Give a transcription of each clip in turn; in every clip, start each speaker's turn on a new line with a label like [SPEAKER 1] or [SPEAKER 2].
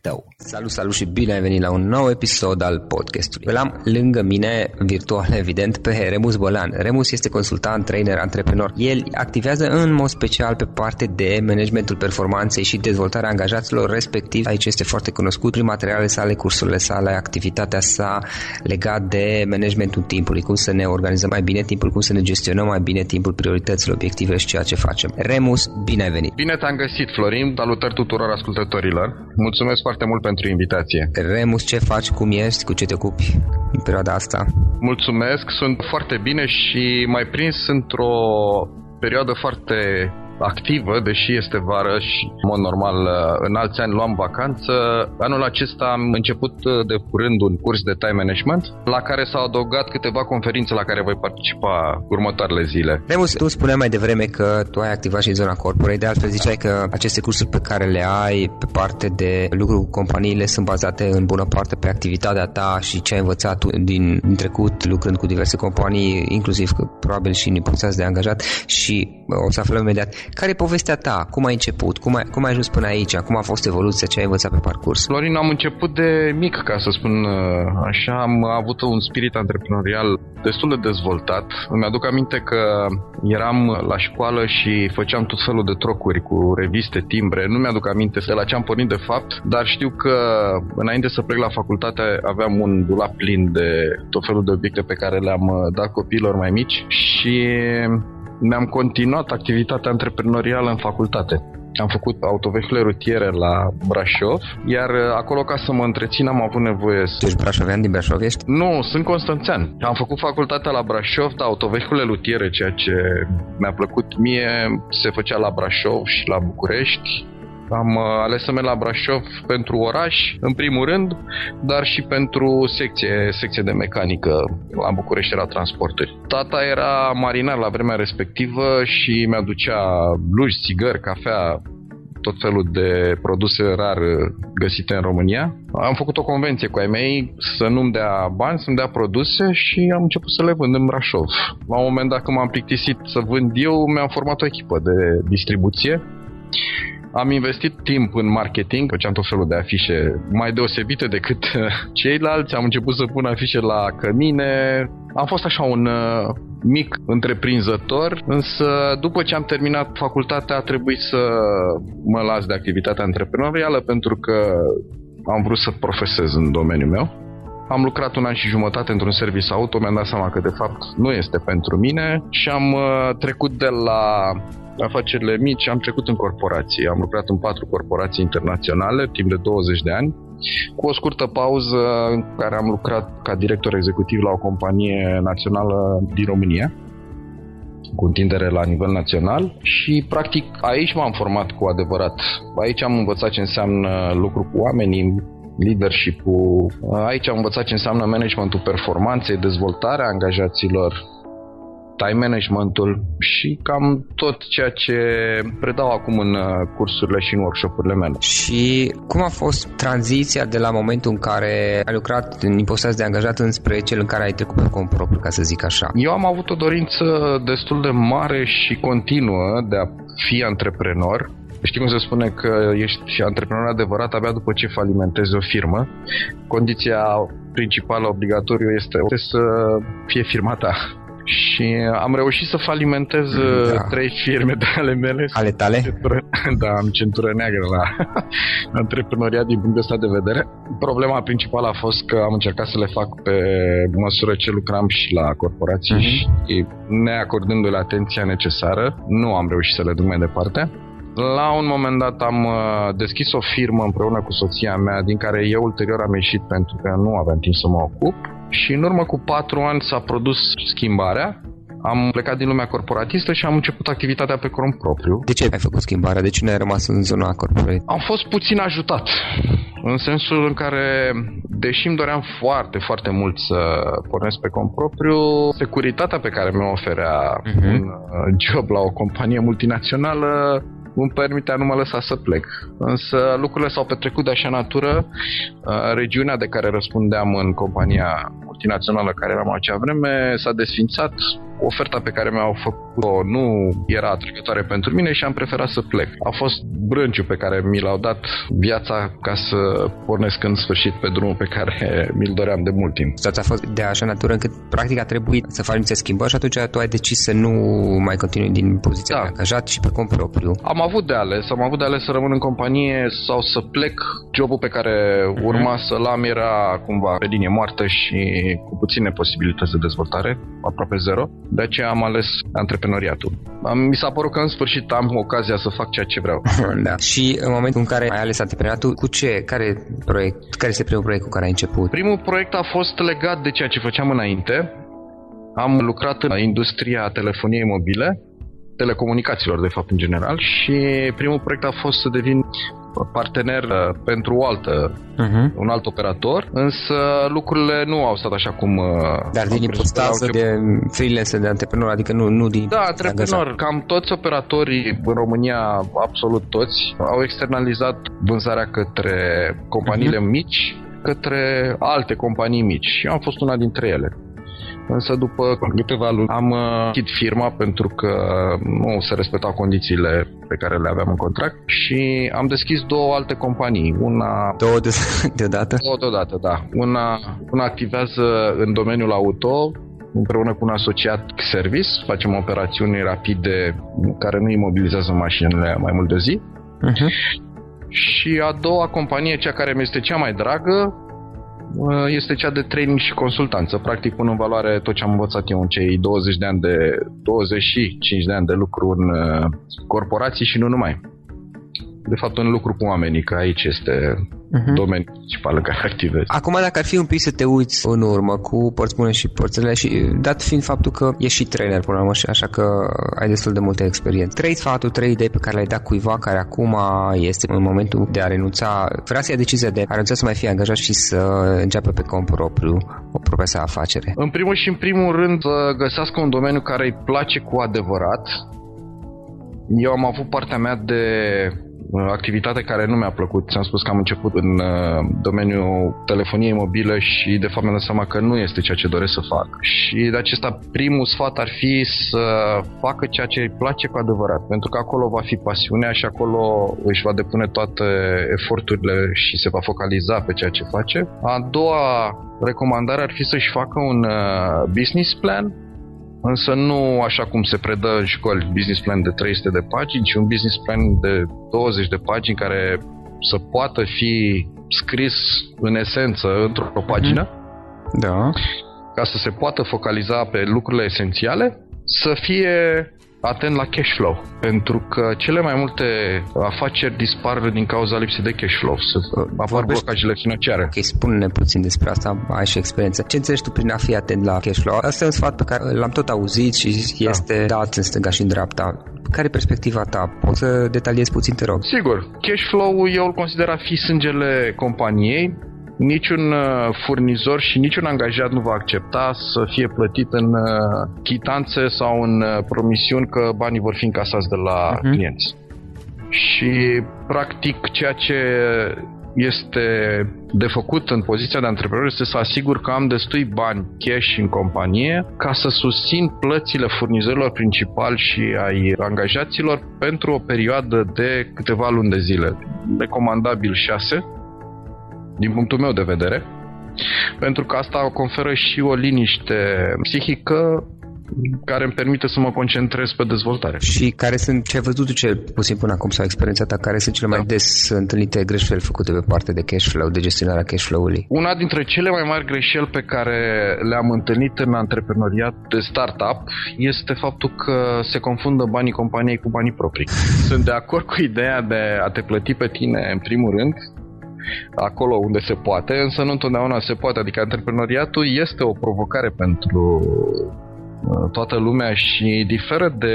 [SPEAKER 1] tău. Salut, salut și bine ai venit la un nou episod al podcastului. Îl am lângă mine, virtual evident, pe Remus Bolan. Remus este consultant, trainer, antreprenor. El activează în mod special pe parte de managementul performanței și dezvoltarea angajaților, respectiv aici este foarte cunoscut prin materialele sale, cursurile sale, activitatea sa legat de managementul timpului, cum să ne organizăm mai bine timpul, cum să ne gestionăm mai bine timpul, prioritățile, obiectivele și ceea ce facem. Remus, bine ai venit!
[SPEAKER 2] Bine te-am găsit, Florin! Salutări tuturor ascultătorilor! Mulțumesc foarte mult pentru invitație.
[SPEAKER 1] Remus, ce faci, cum ești, cu ce te ocupi în perioada asta?
[SPEAKER 2] Mulțumesc, sunt foarte bine și mai prins într-o perioadă foarte activă, deși este vară și, în mod normal, în alți ani luam vacanță. Anul acesta am început de curând un curs de time management, la care s-au adăugat câteva conferințe la care voi participa următoarele zile.
[SPEAKER 1] Remus, tu spuneai mai devreme că tu ai activat și în zona corporate, de altfel ziceai că aceste cursuri pe care le ai pe parte de lucru cu companiile sunt bazate în bună parte pe activitatea ta și ce ai învățat din, din trecut lucrând cu diverse companii, inclusiv probabil și în de angajat și o să aflăm imediat Care e povestea ta? Cum ai început? Cum ai, cum ai ajuns până aici? Cum a fost evoluția? Ce ai învățat pe parcurs?
[SPEAKER 2] Florin, am început de mic, ca să spun uh, așa. Am avut un spirit antreprenorial destul de dezvoltat. Îmi aduc aminte că eram la școală și făceam tot felul de trocuri cu reviste, timbre. Nu mi-aduc aminte de la ce am pornit de fapt, dar știu că înainte să plec la facultate aveam un dulap plin de tot felul de obiecte pe care le-am uh, dat copiilor mai mici și mi-am continuat activitatea antreprenorială în facultate. Am făcut autovehicule rutiere la Brașov, iar uh, acolo ca să mă întrețin am avut nevoie să...
[SPEAKER 1] Tu ești brașovean din Brașov ești?
[SPEAKER 2] Nu, sunt constanțean. Am făcut facultatea la Brașov, dar autovehicule rutiere, ceea ce mi-a plăcut mie, se făcea la Brașov și la București am uh, ales să merg la Brașov pentru oraș, în primul rând, dar și pentru secție, secție de mecanică la București la transporturi. Tata era marinar la vremea respectivă și mi-aducea blugi, țigări, cafea, tot felul de produse rar găsite în România. Am făcut o convenție cu ai mei să nu-mi dea bani, să-mi dea produse și am început să le vând în Brașov. La un moment dat când m-am plictisit să vând eu, mi-am format o echipă de distribuție am investit timp în marketing, făceam tot felul de afișe mai deosebite decât ceilalți. Am început să pun afișe la cămine. Am fost așa un uh, mic întreprinzător, însă după ce am terminat facultatea a trebuit să mă las de activitatea antreprenorială pentru că am vrut să profesez în domeniul meu. Am lucrat un an și jumătate într-un serviciu auto, mi-am dat seama că de fapt nu este pentru mine și am uh, trecut de la afacerile mici, am trecut în corporații. Am lucrat în patru corporații internaționale timp de 20 de ani, cu o scurtă pauză în care am lucrat ca director executiv la o companie națională din România cu întindere la nivel național și practic aici m-am format cu adevărat. Aici am învățat ce înseamnă lucru cu oamenii, leadership-ul. Aici am învățat ce înseamnă managementul performanței, dezvoltarea angajaților, time managementul și cam tot ceea ce predau acum în uh, cursurile și în workshopurile mele.
[SPEAKER 1] Și cum a fost tranziția de la momentul în care ai lucrat în impostați de angajat înspre cel în care ai trecut pe cont propriu, ca să zic așa?
[SPEAKER 2] Eu am avut o dorință destul de mare și continuă de a fi antreprenor Știi cum se spune că ești antreprenor adevărat abia după ce falimentezi o firmă. Condiția principală obligatoriu este să fie firma ta și am reușit să falimentez da. Uh, trei firme de ale mele.
[SPEAKER 1] Ale tale?
[SPEAKER 2] Centură, da, am centură neagră la antreprenoriat din punctul ăsta de vedere. Problema principală a fost că am încercat să le fac pe măsură ce lucram și la corporații uh-huh. și neacordându-le atenția necesară, nu am reușit să le duc mai departe. La un moment dat am uh, deschis o firmă împreună cu soția mea, din care eu ulterior am ieșit pentru că nu aveam timp să mă ocup și în urmă cu patru ani s-a produs schimbarea. Am plecat din lumea corporatistă și am început activitatea pe cont propriu.
[SPEAKER 1] De ce ai făcut schimbarea? De ce nu ai rămas în zona corporativă?
[SPEAKER 2] Am fost puțin ajutat. În sensul în care, deși îmi doream foarte, foarte mult să pornesc pe cont propriu, securitatea pe care mi-o oferea uh-huh. un job la o companie multinațională îmi permitea nu mă lăsa să plec. Însă lucrurile s-au petrecut de așa natură. Uh, regiunea de care răspundeam în compania multinațională care eram acea vreme s-a desfințat. Oferta pe care mi-au făcut-o nu era atrăgătoare pentru mine și am preferat să plec. A fost brânciul pe care mi l-au dat viața ca să pornesc în sfârșit pe drumul pe care mi-l doream de mult timp.
[SPEAKER 1] Situația a fost de așa natură încât practic a trebuit să faci niște schimbări și atunci tu ai decis să nu mai continui din poziția da. de angajat și pe cont propriu.
[SPEAKER 2] Am avut de ales, am avut de ales să rămân în companie sau să plec. Jobul pe care mhm. urma uh-huh. să-l am era cumva pe linie moartă și cu puține posibilități de dezvoltare, aproape zero. De aceea am ales antreprenoriatul. Mi s-a părut că în sfârșit am ocazia să fac ceea ce vreau.
[SPEAKER 1] da. Și în momentul în care ai ales antreprenoriatul, cu ce? Care proiect? Care este primul proiect cu care ai început?
[SPEAKER 2] Primul proiect a fost legat de ceea ce făceam înainte. Am lucrat în industria telefoniei mobile, telecomunicațiilor, de fapt, în general, și primul proiect a fost să devin partener uh, pentru o altă, uh-huh. un alt operator, însă lucrurile nu au stat așa cum... Uh,
[SPEAKER 1] Dar din ipostază de freelancer, de antreprenor, adică nu, nu din...
[SPEAKER 2] Da, antreprenor. Cam toți operatorii în România, absolut toți, au externalizat vânzarea către companiile uh-huh. mici, către alte companii mici. Și eu am fost una dintre ele. Însă după câteva luni am închid firma pentru că nu se respectau condițiile pe care le aveam în contract și am deschis două alte companii. Una...
[SPEAKER 1] Două de, deodată?
[SPEAKER 2] Două deodată, da. Una, una activează în domeniul auto, împreună cu un asociat service, facem operațiuni rapide care nu imobilizează mașinile mai mult de zi. Uh-huh. Și a doua companie, cea care mi este cea mai dragă, uh, este cea de training și consultanță. Practic pun în valoare tot ce am învățat eu în cei 20 de ani de 25 de ani de lucru în uh, corporații și nu numai de fapt un lucru cu oamenii, că aici este uh-huh. domeniul principal în care activezi.
[SPEAKER 1] Acum dacă ar fi un pic să te uiți în urmă cu părți bune și părțile și dat fiind faptul că ești și trainer până la urmă și așa că ai destul de multe experiență. Trei sfaturi, trei idei pe care le-ai dat cuiva care acum este în momentul de a renunța, vrea să ia decizia de a renunța să mai fie angajat și să înceapă pe cont propriu o propria sa afacere.
[SPEAKER 2] În primul și în primul rând să găsească un domeniu care îi place cu adevărat. Eu am avut partea mea de activitate care nu mi-a plăcut. Ți-am spus că am început în uh, domeniul telefoniei mobile și de fapt mi-am dat seama că nu este ceea ce doresc să fac. Și de acesta primul sfat ar fi să facă ceea ce îi place cu adevărat, pentru că acolo va fi pasiunea și acolo își va depune toate eforturile și se va focaliza pe ceea ce face. A doua recomandare ar fi să-și facă un uh, business plan Însă nu așa cum se predă în școli, business plan de 300 de pagini, ci un business plan de 20 de pagini care să poată fi scris în esență într-o pagină.
[SPEAKER 1] Da.
[SPEAKER 2] Ca să se poată focaliza pe lucrurile esențiale, să fie atent la cash flow, pentru că cele mai multe afaceri dispar din cauza lipsii de cash flow, să apar blocajele financiare.
[SPEAKER 1] Ok, spune-ne puțin despre asta, ai și experiență. Ce înțelegi tu prin a fi atent la cash flow? Asta e un sfat pe care l-am tot auzit și da. este da. dat în stânga și în dreapta. Care e perspectiva ta? Poți să detaliezi puțin, te rog?
[SPEAKER 2] Sigur. Cash flow eu îl consider a fi sângele companiei niciun uh, furnizor și niciun angajat nu va accepta să fie plătit în uh, chitanțe sau în uh, promisiuni că banii vor fi încasați de la uh-huh. clienți. Și, practic, ceea ce este de făcut în poziția de antreprenor este să asigur că am destui bani cash în companie ca să susțin plățile furnizorilor principali și ai angajaților pentru o perioadă de câteva luni de zile, recomandabil 6, din punctul meu de vedere, pentru că asta conferă și o liniște psihică care îmi permite să mă concentrez pe dezvoltare.
[SPEAKER 1] Și care sunt, ce ai văzut cel puțin până acum sau experiența ta, care sunt cele mai da. des întâlnite greșeli făcute pe partea de cash flow, de gestionarea cash flow-ului?
[SPEAKER 2] Una dintre cele mai mari greșeli pe care le-am întâlnit în antreprenoriat de startup este faptul că se confundă banii companiei cu banii proprii. Sunt de acord cu ideea de a te plăti pe tine în primul rând, acolo unde se poate, însă nu întotdeauna se poate. Adică antreprenoriatul este o provocare pentru Uh, toată lumea și diferă de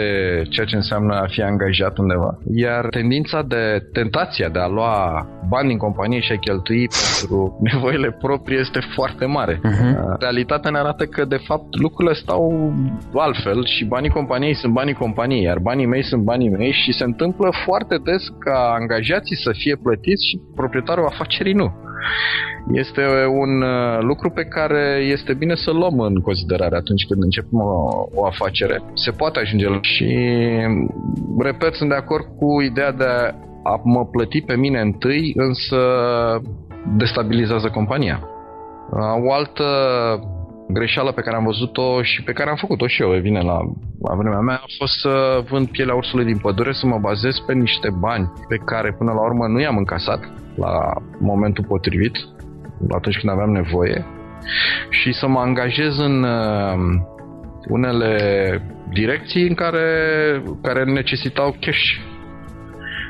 [SPEAKER 2] ceea ce înseamnă a fi angajat undeva. Iar tendința de, tentația de a lua bani din companie și a cheltui pentru nevoile proprii este foarte mare. Uh-huh. Realitatea ne arată că, de fapt, lucrurile stau altfel și banii companiei sunt banii companiei, iar banii mei sunt banii mei și se întâmplă foarte des ca angajații să fie plătiți și proprietarul afacerii nu. Este un uh, lucru pe care este bine să luăm în considerare atunci când începem o, o afacere. Se poate ajunge și, repet, sunt de acord cu ideea de a mă plăti pe mine întâi, însă destabilizează compania. O altă greșeală pe care am văzut-o și pe care am făcut-o și eu, vine la, la vremea mea, a fost să vând pielea ursului din pădure, să mă bazez pe niște bani pe care până la urmă nu i-am încasat la momentul potrivit, atunci când aveam nevoie, și să mă angajez în uh, unele direcții în care, care necesitau cash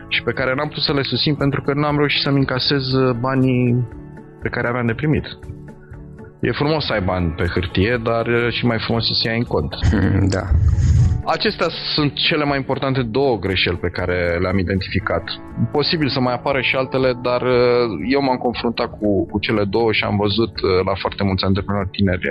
[SPEAKER 2] și pe care n-am putut să le susțin pentru că n-am reușit să-mi încasez banii pe care aveam de primit. E frumos să ai bani pe hârtie, dar și mai frumos să se ia în cont.
[SPEAKER 1] Da.
[SPEAKER 2] Acestea sunt cele mai importante două greșeli pe care le-am identificat. Posibil să mai apară și altele, dar eu m-am confruntat cu, cu cele două și am văzut la foarte mulți antreprenori tineri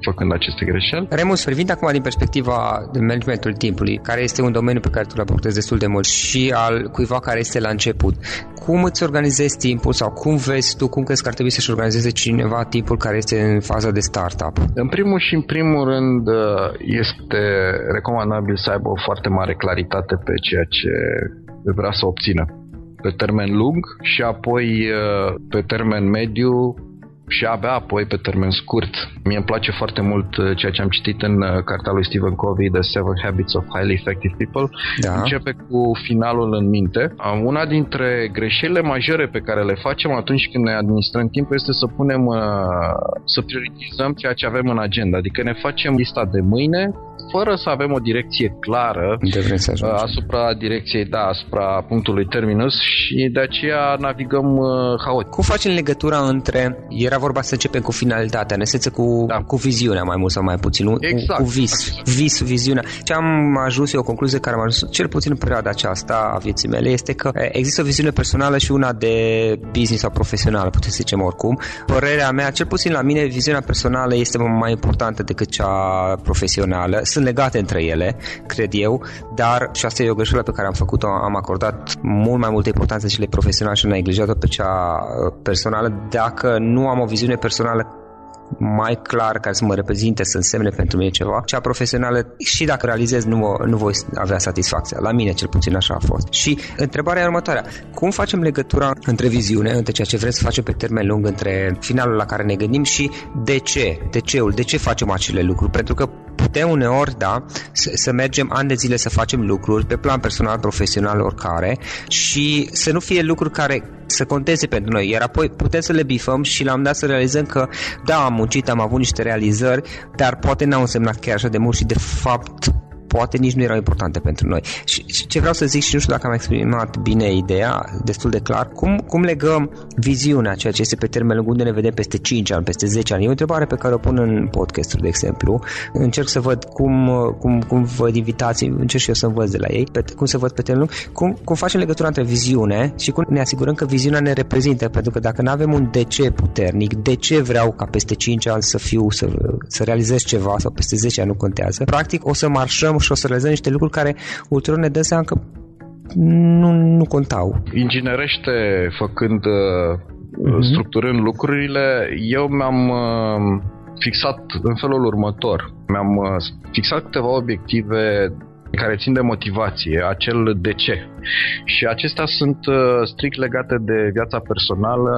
[SPEAKER 2] făcând aceste greșeli.
[SPEAKER 3] Remus, privind acum din perspectiva de managementul timpului, care este un domeniu pe care tu l abordezi destul de mult și al cuiva care este la început, cum îți organizezi timpul sau cum vezi tu, cum crezi că ar trebui să-și organizeze cineva timpul care este în faza de startup?
[SPEAKER 2] În primul și în primul rând este recomandabil să aibă o foarte mare claritate pe ceea ce vrea să obțină pe termen lung și apoi pe termen mediu și abia apoi pe termen scurt. Mie îmi place foarte mult uh, ceea ce am citit în uh, cartea lui Stephen Covey, The Seven Habits of Highly Effective People. Da. Începe cu finalul în minte. Una dintre greșelile majore pe care le facem atunci când ne administrăm timpul este să punem, uh, să prioritizăm ceea ce avem în agenda. Adică ne facem lista de mâine fără să avem o direcție clară asupra direcției, da, asupra punctului terminus și de aceea navigăm uh, haotic.
[SPEAKER 3] Cum facem legătura între, era vorba să începem cu finalitatea, în esență cu, da. cu viziunea mai mult sau mai puțin, exact. cu, cu vis, vis, viziunea. Ce am ajuns eu, o concluzie care am ajuns, cel puțin în perioada aceasta a vieții mele, este că există o viziune personală și una de business sau profesională, putem să zicem oricum. Părerea mea, cel puțin la mine, viziunea personală este mai importantă decât cea profesională sunt legate între ele, cred eu, dar și asta e o greșeală pe care am făcut-o, am acordat mult mai multă importanță cele profesionale și am neglijat-o pe cea uh, personală. Dacă nu am o viziune personală mai clar care să mă reprezinte, să însemne pentru mine ceva. Cea profesională și dacă realizez nu, nu voi avea satisfacția. La mine cel puțin așa a fost. Și întrebarea e următoarea. Cum facem legătura între viziune, între ceea ce vrem să facem pe termen lung, între finalul la care ne gândim și de ce? De ceul? De ce facem acele lucruri? Pentru că putem uneori, da, să, să mergem ani de zile să facem lucruri pe plan personal, profesional, oricare și să nu fie lucruri care să conteze pentru noi, iar apoi putem să le bifăm și la un dat să realizăm că da, am muncit, am avut niște realizări, dar poate n-au însemnat chiar așa de mult și de fapt poate nici nu erau importante pentru noi. Și, și ce vreau să zic și nu știu dacă am exprimat bine ideea, destul de clar, cum, cum legăm viziunea, ceea ce este pe termen lung, unde ne vedem peste 5 ani, peste 10 ani. E o întrebare pe care o pun în podcast de exemplu. Încerc să văd cum, cum, cum văd invitații, încerc și eu să învăț de la ei, pe, cum să văd pe termen lung, cum, cum facem legătura între viziune și cum ne asigurăm că viziunea ne reprezintă, pentru că dacă nu avem un de ce puternic, de ce vreau ca peste 5 ani să fiu, să, să realizez ceva sau peste 10 ani nu contează, practic o să marșăm și o să realizăm niște lucruri care ulterior ne dă seama că nu, nu contau.
[SPEAKER 2] Inginerește, făcând, uh-huh. structurând lucrurile, eu mi-am uh, fixat în felul următor. Mi-am uh, fixat câteva obiective care țin de motivație, acel de ce. Și acestea sunt uh, strict legate de viața personală,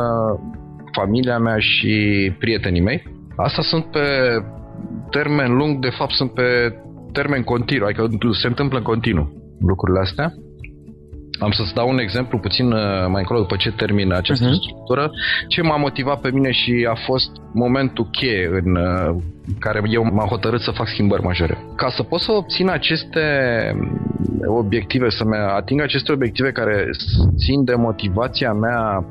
[SPEAKER 2] familia mea și prietenii mei. Asta sunt pe termen lung, de fapt sunt pe termen continuu, adică se întâmplă în continuu lucrurile astea. Am să-ți dau un exemplu puțin uh, mai încolo după ce termină această uh-huh. structură. Ce m-a motivat pe mine și a fost momentul cheie în uh, care eu m-am hotărât să fac schimbări majore. Ca să pot să obțin aceste obiective, să-mi ating aceste obiective care țin de motivația mea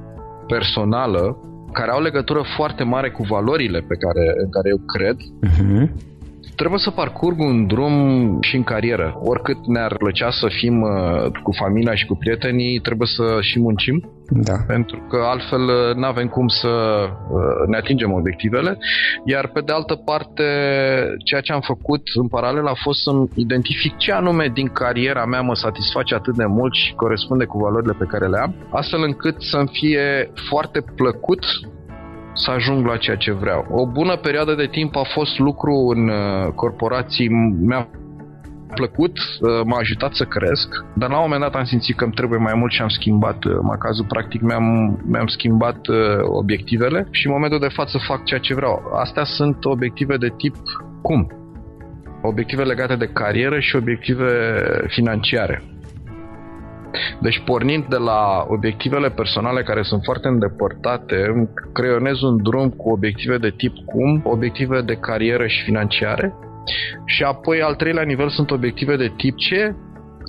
[SPEAKER 2] personală, care au legătură foarte mare cu valorile pe care, în care eu cred, uh-huh trebuie să parcurg un drum și în carieră. Oricât ne-ar plăcea să fim uh, cu familia și cu prietenii, trebuie să și muncim. Da. Pentru că altfel uh, nu avem cum să uh, ne atingem obiectivele. Iar pe de altă parte, ceea ce am făcut în paralel a fost să identific ce anume din cariera mea mă satisface atât de mult și corespunde cu valorile pe care le am, astfel încât să-mi fie foarte plăcut să ajung la ceea ce vreau. O bună perioadă de timp a fost lucru în uh, corporații, mi-a plăcut, uh, m-a ajutat să cresc, dar la un moment dat am simțit că îmi trebuie mai mult și am schimbat, uh, în cazul practic mi-am, mi-am schimbat obiectivele și în momentul de față fac ceea ce vreau. Astea sunt obiective de tip cum? Obiective legate de carieră și obiective financiare. Deci pornind de la obiectivele personale care sunt foarte îndepărtate, creionez un drum cu obiective de tip cum, obiective de carieră și financiare și apoi al treilea nivel sunt obiective de tip ce,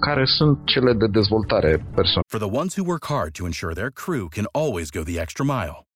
[SPEAKER 2] care sunt cele de dezvoltare personală. For the ones who work hard to ensure their crew can always go the extra mile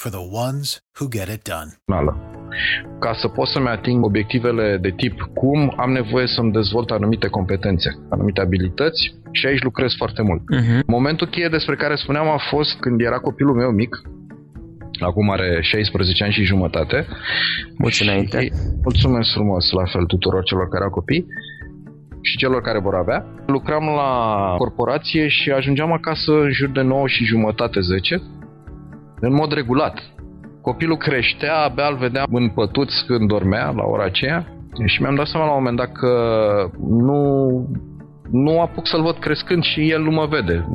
[SPEAKER 4] for the ones who get it done.
[SPEAKER 2] Ca să pot să-mi ating obiectivele de tip cum, am nevoie să-mi dezvolt anumite competențe, anumite abilități și aici lucrez foarte mult. Uh-huh. Momentul cheie despre care spuneam a fost când era copilul meu mic, acum are 16 ani și jumătate.
[SPEAKER 1] Mulți înainte.
[SPEAKER 2] Mulțumesc frumos la fel tuturor celor care au copii și celor care vor avea. Lucram la corporație și ajungeam acasă în jur de 9 și jumătate, 10, în mod regulat. Copilul creștea, abia îl vedeam în pătuț când dormea la ora aceea și mi-am dat seama la un moment dat că nu, nu apuc să-l văd crescând și el nu mă vede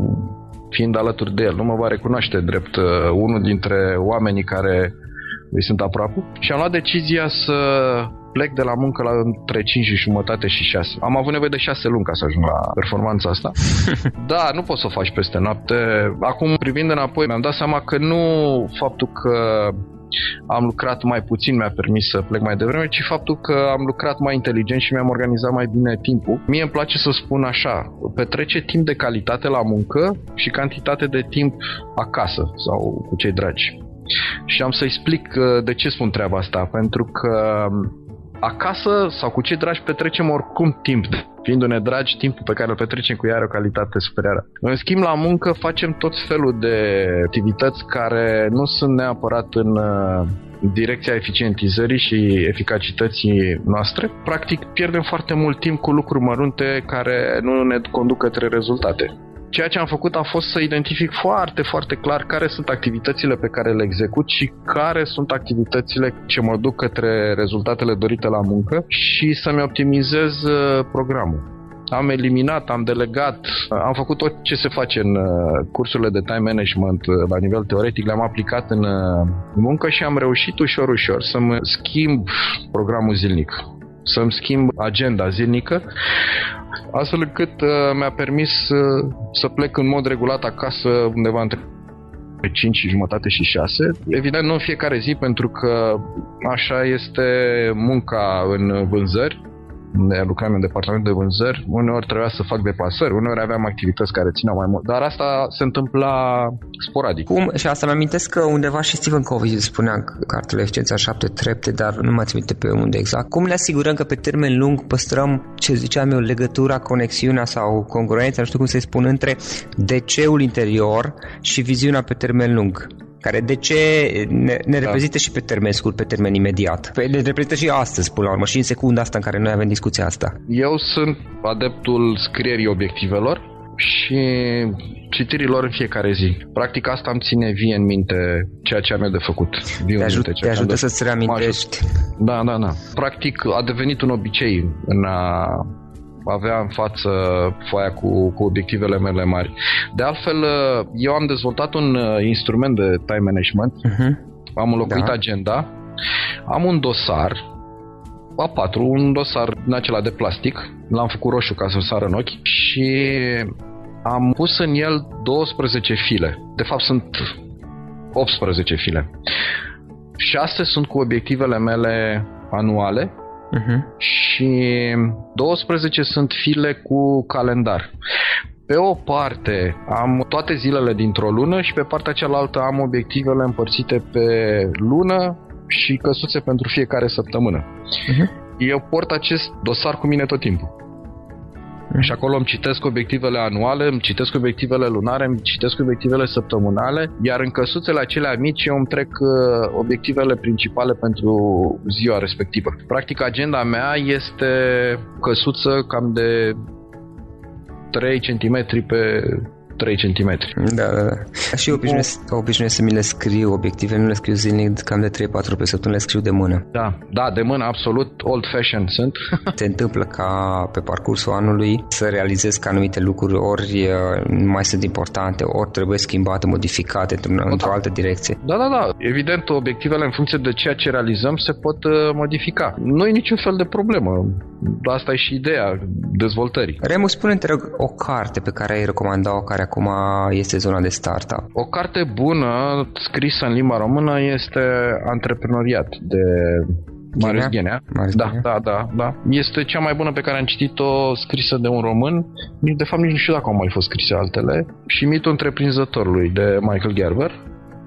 [SPEAKER 2] fiind alături de el. Nu mă va recunoaște drept uh, unul dintre oamenii care îi sunt aproape. Și am luat decizia să plec de la muncă la între 5 și jumătate și 6. Am avut nevoie de 6 luni ca să ajung la performanța asta. da, nu poți să o faci peste noapte. Acum, privind înapoi, mi-am dat seama că nu faptul că am lucrat mai puțin mi-a permis să plec mai devreme, ci faptul că am lucrat mai inteligent și mi-am organizat mai bine timpul. Mie îmi place să spun așa, petrece timp de calitate la muncă și cantitate de timp acasă sau cu cei dragi. Și am să explic uh, de ce spun treaba asta, pentru că acasă sau cu cei dragi petrecem oricum timp, fiindu-ne dragi, timpul pe care îl petrecem cu ea are o calitate superioară. În schimb, la muncă facem tot felul de activități care nu sunt neapărat în uh, direcția eficientizării și eficacității noastre. Practic, pierdem foarte mult timp cu lucruri mărunte care nu ne conduc către rezultate. Ceea ce am făcut a fost să identific foarte, foarte clar care sunt activitățile pe care le execut și care sunt activitățile ce mă duc către rezultatele dorite la muncă și să-mi optimizez uh, programul. Am eliminat, am delegat, am făcut tot ce se face în uh, cursurile de time management uh, la nivel teoretic, le-am aplicat în muncă și am reușit ușor, ușor să-mi schimb programul zilnic să-mi schimb agenda zilnică, astfel încât uh, mi-a permis uh, să plec în mod regulat acasă undeva între 5 și jumătate și 6. Evident, nu în fiecare zi, pentru că așa este munca în vânzări lucram în departamentul de vânzări, uneori trebuia să fac deplasări, uneori aveam activități care țineau mai mult, dar asta se întâmpla sporadic.
[SPEAKER 1] Cum? Și asta mi-amintesc că undeva și Stephen Covey spunea că cartele Eficiența șapte trepte, dar nu mă țin pe unde exact. Cum ne asigurăm că pe termen lung păstrăm, ce ziceam eu, legătura, conexiunea sau congruența, nu știu cum să-i spun, între DC-ul interior și viziunea pe termen lung? Care de ce ne, ne da. reprezintă și pe termen scurt, pe termen imediat. Pe, ne reprezintă și astăzi, până la urmă, și în secunda asta în care noi avem discuția asta.
[SPEAKER 2] Eu sunt adeptul scrierii obiectivelor și citirilor în fiecare zi. Practic asta îmi ține vie în minte ceea ce am eu de făcut.
[SPEAKER 1] Vie te, ajut, te ajută să-ți reamintești.
[SPEAKER 2] Da, da, da. Practic a devenit un obicei în a avea în față foaia cu, cu obiectivele mele mari. De altfel, eu am dezvoltat un uh, instrument de time management, uh-huh. am înlocuit da. agenda, am un dosar A4, un dosar din acela de plastic, l-am făcut roșu ca să sară în ochi și am pus în el 12 file. De fapt sunt 18 file. 6 sunt cu obiectivele mele anuale uh-huh. și 12 sunt file cu calendar. Pe o parte am toate zilele dintr-o lună și pe partea cealaltă am obiectivele împărțite pe lună și căsuțe pentru fiecare săptămână. Uh-huh. Eu port acest dosar cu mine tot timpul. Și acolo îmi citesc obiectivele anuale, îmi citesc obiectivele lunare, îmi citesc obiectivele săptămânale, iar în căsuțele acelea mici eu îmi trec uh, obiectivele principale pentru ziua respectivă. Practic, agenda mea este căsuță cam de 3 cm pe 3 cm.
[SPEAKER 1] Da, da, da. Și obișnuiesc, obișnuiesc să mi le scriu obiective, nu le scriu zilnic, cam de 3-4 pe săptămână le scriu de mână.
[SPEAKER 2] Da, da, de mână, absolut old fashion sunt.
[SPEAKER 1] Se întâmplă ca pe parcursul anului să realizez că anumite lucruri ori nu mai sunt importante, ori trebuie schimbate, modificate într-o, într-o altă direcție.
[SPEAKER 2] Da, da, da. Evident, obiectivele în funcție de ceea ce realizăm se pot uh, modifica. Nu e niciun fel de problemă. Asta e și ideea dezvoltării.
[SPEAKER 1] Remu, spune te rog, o carte pe care ai recomanda-o, care acum este zona de startup.
[SPEAKER 2] O carte bună, scrisă în limba română, este Antreprenoriat de Marius Ghenea.
[SPEAKER 1] Marius
[SPEAKER 2] da,
[SPEAKER 1] Ghenea?
[SPEAKER 2] da, da, da. Este cea mai bună pe care am citit-o scrisă de un român. De fapt, nici nu știu dacă au mai fost scrise altele. Și Mitul întreprinzătorului de Michael Gerber.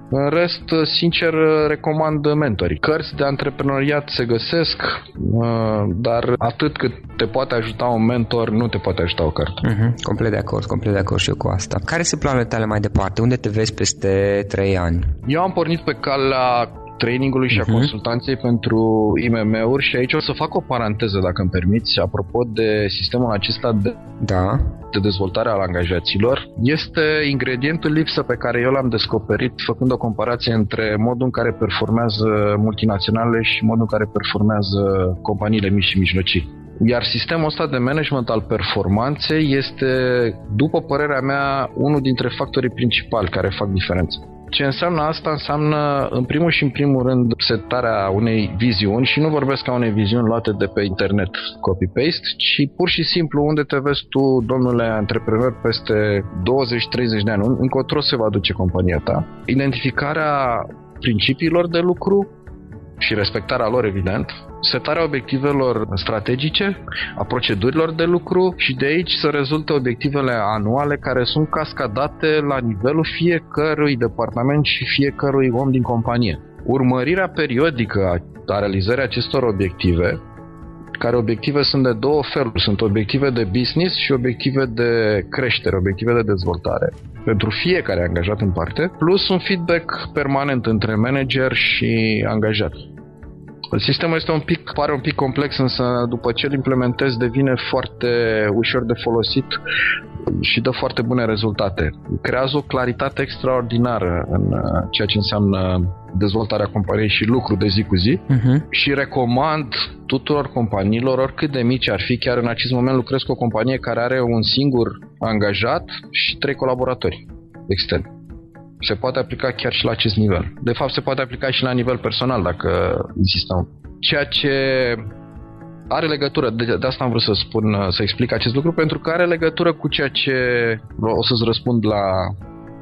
[SPEAKER 2] În rest, sincer, recomand mentorii. Cărți de antreprenoriat se găsesc, uh, dar atât cât te poate ajuta un mentor, nu te poate ajuta o carte.
[SPEAKER 1] Uh-huh. Complet de acord, complet de acord și eu cu asta. Care sunt planurile tale mai departe? Unde te vezi peste 3 ani?
[SPEAKER 2] Eu am pornit pe calea trainingului și a uh-huh. consultanței pentru IMM-uri și aici o să fac o paranteză, dacă îmi permiți, apropo de sistemul acesta de,
[SPEAKER 1] da.
[SPEAKER 2] de dezvoltare al angajaților. Este ingredientul lipsă pe care eu l-am descoperit făcând o comparație între modul în care performează multinaționale și modul în care performează companiile mici și mijlocii. Iar sistemul ăsta de management al performanței este, după părerea mea, unul dintre factorii principali care fac diferență. Ce înseamnă asta? Înseamnă, în primul și în primul rând, setarea unei viziuni și nu vorbesc ca unei viziuni luate de pe internet copy-paste, ci pur și simplu unde te vezi tu, domnule antreprenor, peste 20-30 de ani, încotro se va duce compania ta. Identificarea principiilor de lucru, și respectarea lor, evident, setarea obiectivelor strategice, a procedurilor de lucru și de aici să rezulte obiectivele anuale care sunt cascadate la nivelul fiecărui departament și fiecărui om din companie. Urmărirea periodică a realizării acestor obiective care obiective sunt de două feluri. Sunt obiective de business și obiective de creștere, obiective de dezvoltare pentru fiecare angajat în parte, plus un feedback permanent între manager și angajat. Sistemul este un pic, pare un pic complex, însă după ce îl implementezi devine foarte ușor de folosit și dă foarte bune rezultate. Creează o claritate extraordinară în uh, ceea ce înseamnă dezvoltarea companiei și lucru de zi cu zi uh-huh. și recomand tuturor companiilor, oricât de mici ar fi, chiar în acest moment lucrez cu o companie care are un singur angajat și trei colaboratori externi. Se poate aplica chiar și la acest nivel. De fapt, se poate aplica și la nivel personal, dacă insistăm. Ceea ce are legătură, de, de asta am vrut să spun, să explic acest lucru, pentru că are legătură cu ceea ce o să-ți răspund la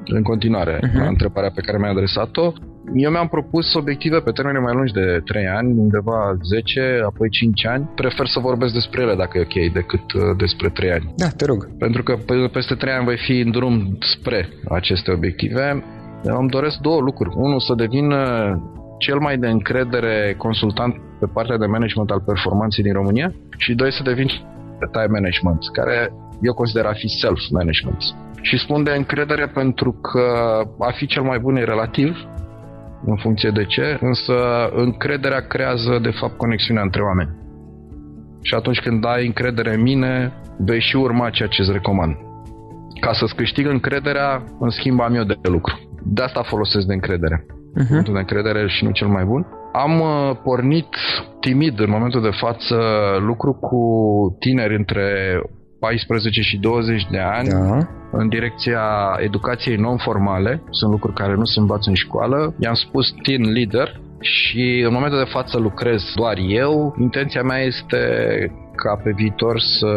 [SPEAKER 2] în continuare uh-huh. la întrebarea pe care mi-ai adresat-o. Eu mi-am propus obiective pe termene mai lungi de 3 ani, undeva 10, apoi 5 ani. Prefer să vorbesc despre ele dacă e ok, decât uh, despre 3 ani.
[SPEAKER 1] Da, te rog.
[SPEAKER 2] Pentru că peste 3 ani voi fi în drum spre aceste obiective. Eu îmi doresc două lucruri. Unul, să devin cel mai de încredere consultant pe partea de management al performanței din România și doi, să devin time management, care eu consider a fi self-management. Și spun de încredere pentru că a fi cel mai bun e relativ, în funcție de ce, însă încrederea creează de fapt conexiunea între oameni. Și atunci când ai încredere în mine, vei și urma ceea ce îți recomand. Ca să-ți câștig încrederea, în schimb am eu de lucru. De asta folosesc de încredere. Uh-huh. de încredere și nu cel mai bun. Am uh, pornit timid în momentul de față lucru cu tineri între 14 și 20 de ani da. în direcția educației non-formale. Sunt lucruri care nu se învață în școală. I-am spus teen leader și în momentul de față lucrez doar eu. Intenția mea este ca pe viitor să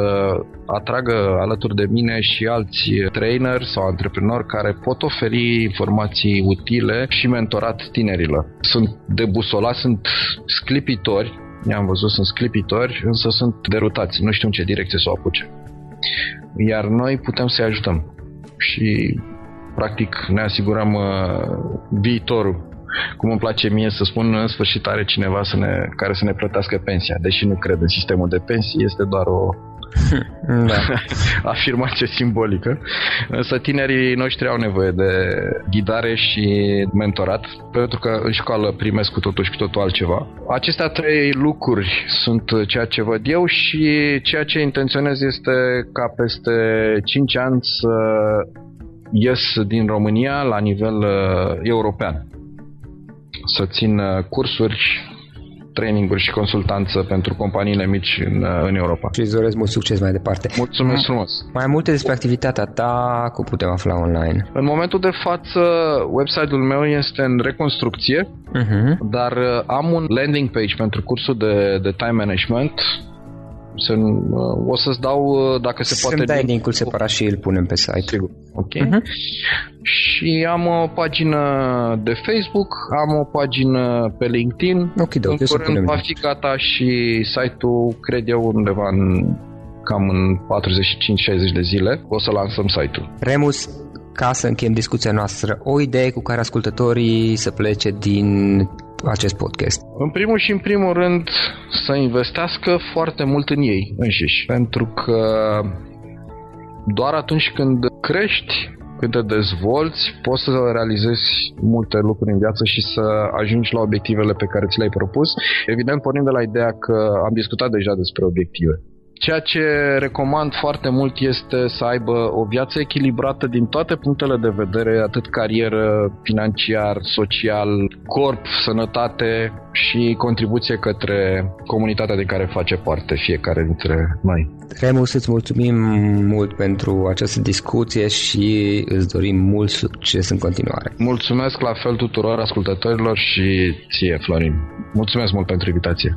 [SPEAKER 2] atragă alături de mine și alți trainer sau antreprenori care pot oferi informații utile și mentorat tinerilor. Sunt debusolați, sunt sclipitori, i-am văzut, sunt sclipitori, însă sunt derutați, nu știu în ce direcție să o apuce. Iar noi putem să-i ajutăm și practic ne asigurăm uh, viitorul cum îmi place mie să spun, în sfârșit are cineva să ne, care să ne plătească pensia. Deși nu cred în sistemul de pensii, este doar o da. afirmație simbolică. Însă tinerii noștri au nevoie de ghidare și mentorat, pentru că în școală primesc cu totul și cu totul altceva. Acestea trei lucruri sunt ceea ce văd eu și ceea ce intenționez este ca peste 5 ani să ies din România la nivel uh, european. Să țin uh, cursuri traininguri și consultanță pentru companiile mici în, în Europa.
[SPEAKER 1] Și îți doresc mult succes mai departe.
[SPEAKER 2] Mulțumesc frumos!
[SPEAKER 1] Mai multe despre activitatea ta, cum putem afla online?
[SPEAKER 2] În momentul de față, website-ul meu este în reconstrucție, uh-huh. dar uh, am un landing page pentru cursul de, de time management se, uh, o să-ți dau, uh, dacă se
[SPEAKER 1] Să-mi
[SPEAKER 2] poate...
[SPEAKER 1] dai link-ul separat și îl punem pe site.
[SPEAKER 2] Sigur. Ok. Uh-huh. Și am o pagină de Facebook, am o pagină pe LinkedIn.
[SPEAKER 1] Ok, da,
[SPEAKER 2] în curând va fi gata și site-ul, cred eu, undeva în cam în 45-60 de zile o să lansăm site-ul.
[SPEAKER 1] Remus, ca să încheiem discuția noastră, o idee cu care ascultătorii să plece din acest podcast?
[SPEAKER 2] În primul și în primul rând să investească foarte mult în ei înșiși, pentru că doar atunci când crești, când te dezvolți, poți să realizezi multe lucruri în viață și să ajungi la obiectivele pe care ți le-ai propus. Evident, pornind de la ideea că am discutat deja despre obiective. Ceea ce recomand foarte mult este să aibă o viață echilibrată din toate punctele de vedere, atât carieră, financiar, social, corp, sănătate și contribuție către comunitatea din care face parte fiecare dintre noi.
[SPEAKER 1] Remus, îți mulțumim mult pentru această discuție și îți dorim mult succes în continuare.
[SPEAKER 2] Mulțumesc la fel tuturor ascultătorilor și ție, Florin. Mulțumesc mult pentru invitație.